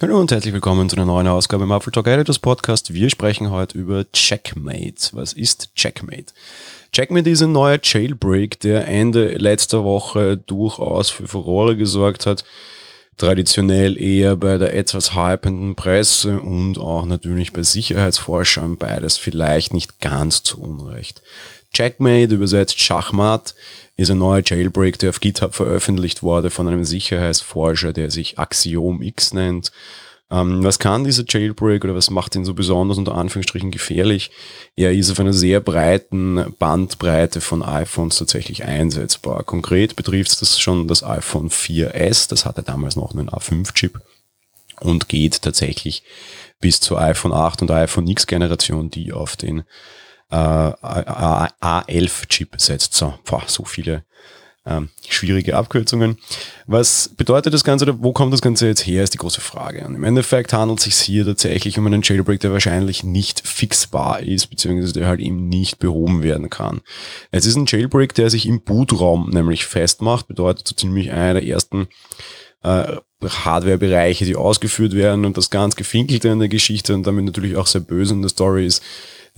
Hallo und herzlich willkommen zu einer neuen Ausgabe im Apple Talk Editors Podcast. Wir sprechen heute über Checkmate. Was ist Checkmate? Checkmate ist ein neuer Jailbreak, der Ende letzter Woche durchaus für Furore gesorgt hat. Traditionell eher bei der etwas hypenden Presse und auch natürlich bei Sicherheitsforschern beides vielleicht nicht ganz zu Unrecht. Checkmate, übersetzt Schachmat, ist ein neuer Jailbreak, der auf GitHub veröffentlicht wurde von einem Sicherheitsforscher, der sich Axiom X nennt. Ähm, was kann dieser Jailbreak oder was macht ihn so besonders unter Anführungsstrichen gefährlich? Er ist auf einer sehr breiten Bandbreite von iPhones tatsächlich einsetzbar. Konkret betrifft das schon das iPhone 4S, das hatte damals noch einen A5-Chip und geht tatsächlich bis zur iPhone 8 und iPhone X Generation, die auf den äh, A11-Chip setzt. So, boah, so viele ähm, schwierige Abkürzungen. Was bedeutet das Ganze oder wo kommt das Ganze jetzt her, ist die große Frage. Und im Endeffekt handelt es sich hier tatsächlich um einen Jailbreak, der wahrscheinlich nicht fixbar ist, beziehungsweise der halt eben nicht behoben werden kann. Es ist ein Jailbreak, der sich im Bootraum nämlich festmacht, bedeutet so ziemlich einer der ersten äh, Hardware-Bereiche, die ausgeführt werden und das ganz gefinkelte in der Geschichte und damit natürlich auch sehr böse in der Story ist,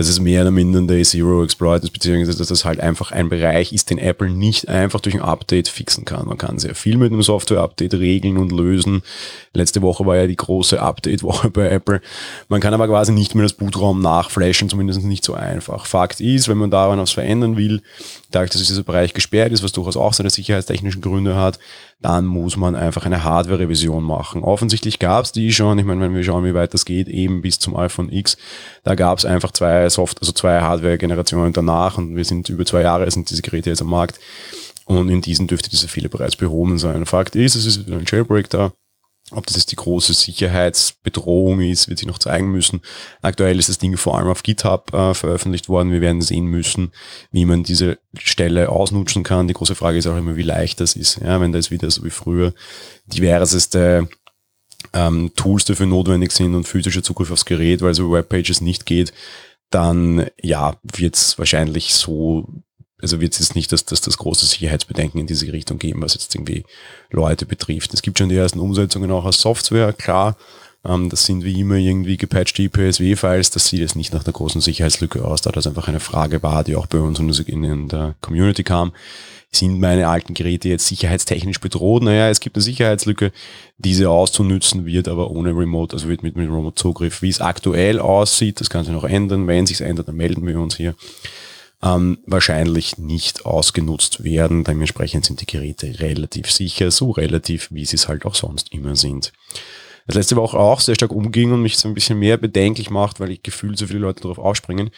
dass es mehr oder minder ein Day Zero Exploit ist, beziehungsweise dass das halt einfach ein Bereich ist, den Apple nicht einfach durch ein Update fixen kann. Man kann sehr viel mit einem Software-Update regeln und lösen. Letzte Woche war ja die große Update-Woche bei Apple. Man kann aber quasi nicht mehr das Bootraum nachflashen, zumindest nicht so einfach. Fakt ist, wenn man daran was verändern will, dadurch, dass dieser Bereich gesperrt ist, was durchaus auch seine sicherheitstechnischen Gründe hat, dann muss man einfach eine Hardware-Revision machen. Offensichtlich gab es die schon, ich meine, wenn wir schauen, wie weit das geht, eben bis zum iPhone X, da gab es einfach zwei Soft, also zwei Hardware-Generationen danach und wir sind über zwei Jahre sind diese Geräte jetzt am Markt und in diesen dürfte dieser Fehler bereits behoben sein. Fakt ist, es ist ein Jailbreak da, ob das jetzt die große Sicherheitsbedrohung ist, wird sich noch zeigen müssen. Aktuell ist das Ding vor allem auf GitHub äh, veröffentlicht worden. Wir werden sehen müssen, wie man diese Stelle ausnutzen kann. Die große Frage ist auch immer, wie leicht das ist. Ja, wenn da jetzt wieder so wie früher diverseste ähm, Tools dafür notwendig sind und physischer Zugriff aufs Gerät, weil so Webpages nicht geht, dann ja, wird es wahrscheinlich so also wird es jetzt nicht dass, dass das große Sicherheitsbedenken in diese Richtung geben, was jetzt irgendwie Leute betrifft. Es gibt schon die ersten Umsetzungen auch als Software, klar. Ähm, das sind wie immer irgendwie gepatchte IPSW-Files. Das sieht jetzt nicht nach einer großen Sicherheitslücke aus, da das einfach eine Frage war, die auch bei uns in der Community kam. Sind meine alten Geräte jetzt sicherheitstechnisch bedroht? Naja, es gibt eine Sicherheitslücke, diese auszunützen wird, aber ohne Remote, also wird mit, mit Remote-Zugriff. Wie es aktuell aussieht, das kann sich noch ändern. Wenn sich ändert, dann melden wir uns hier ähm, wahrscheinlich nicht ausgenutzt werden. Dementsprechend sind die Geräte relativ sicher, so relativ, wie sie es halt auch sonst immer sind. Das letzte Woche auch sehr stark umging und mich so ein bisschen mehr bedenklich macht, weil ich gefühlt so viele Leute darauf aufspringen,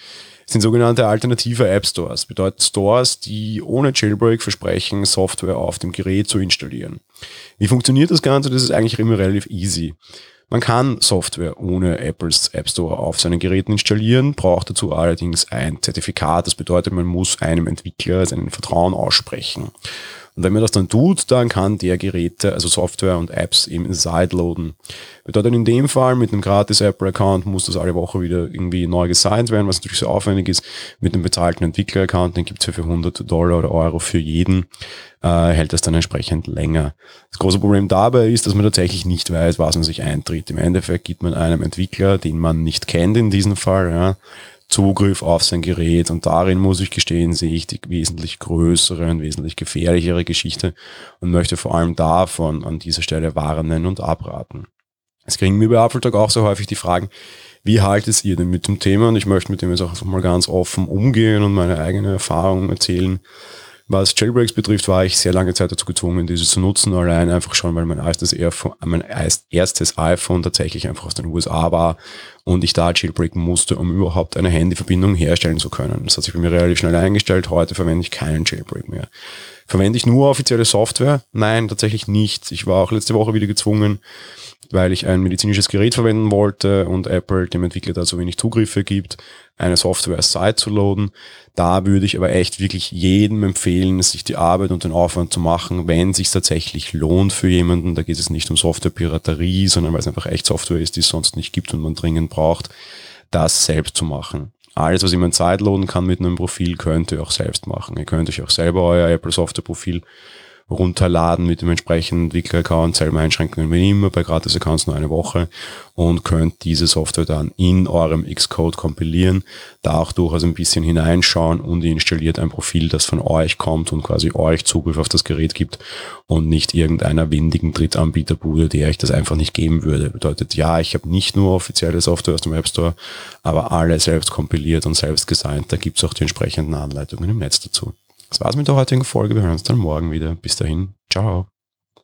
sind sogenannte alternative App Stores. Bedeutet Stores, die ohne Jailbreak versprechen, Software auf dem Gerät zu installieren. Wie funktioniert das Ganze? Das ist eigentlich immer relativ easy. Man kann Software ohne Apples App Store auf seinen Geräten installieren, braucht dazu allerdings ein Zertifikat. Das bedeutet, man muss einem Entwickler seinen Vertrauen aussprechen. Und wenn man das dann tut, dann kann der Geräte, also Software und Apps eben sideloaden. Bedeutet in dem Fall, mit einem gratis Apple-Account muss das alle Woche wieder irgendwie neu gesigned werden, was natürlich sehr aufwendig ist. Mit einem bezahlten Entwickler-Account, den gibt's ja für 100 Dollar oder Euro für jeden, äh, hält das dann entsprechend länger. Das große Problem dabei ist, dass man tatsächlich nicht weiß, was man sich eintritt. Im Endeffekt gibt man einem Entwickler, den man nicht kennt in diesem Fall, ja, Zugriff auf sein Gerät. Und darin muss ich gestehen, sehe ich die wesentlich größere und wesentlich gefährlichere Geschichte und möchte vor allem davon an dieser Stelle warnen und abraten. Es kriegen mir bei Apfeltag auch so häufig die Fragen, wie haltet ihr denn mit dem Thema? Und ich möchte mit dem jetzt auch mal ganz offen umgehen und meine eigene Erfahrung erzählen. Was Jailbreaks betrifft, war ich sehr lange Zeit dazu gezwungen, diese zu nutzen, allein einfach schon, weil mein erstes, Airphone, mein erstes iPhone tatsächlich einfach aus den USA war und ich da jailbreaken musste, um überhaupt eine Handyverbindung herstellen zu können. Das hat sich bei mir relativ schnell eingestellt. Heute verwende ich keinen Jailbreak mehr. Verwende ich nur offizielle Software? Nein, tatsächlich nicht. Ich war auch letzte Woche wieder gezwungen, weil ich ein medizinisches Gerät verwenden wollte und Apple dem Entwickler da so wenig Zugriffe gibt, eine Software Site zu loaden. Da würde ich aber echt wirklich jedem empfehlen, sich die Arbeit und den Aufwand zu machen, wenn es sich tatsächlich lohnt für jemanden. Da geht es nicht um Softwarepiraterie, sondern weil es einfach echt Software ist, die es sonst nicht gibt und man dringend braucht, das selbst zu machen. Alles, was jemand lohnen kann mit einem Profil, könnt ihr auch selbst machen. Ihr könnt euch auch selber euer Apple Software Profil runterladen mit dem entsprechenden Entwickler-Account, selber Einschränkungen wie immer, bei Gratis-Accounts nur eine Woche und könnt diese Software dann in eurem Xcode kompilieren, da auch durchaus ein bisschen hineinschauen und ihr installiert ein Profil, das von euch kommt und quasi euch Zugriff auf das Gerät gibt und nicht irgendeiner windigen Drittanbieterbude, die euch das einfach nicht geben würde. Bedeutet, ja, ich habe nicht nur offizielle Software aus dem App Store, aber alle selbst kompiliert und selbst designt. Da gibt's auch die entsprechenden Anleitungen im Netz dazu. Das war's mit der heutigen Folge. Wir hören uns dann morgen wieder. Bis dahin. Ciao.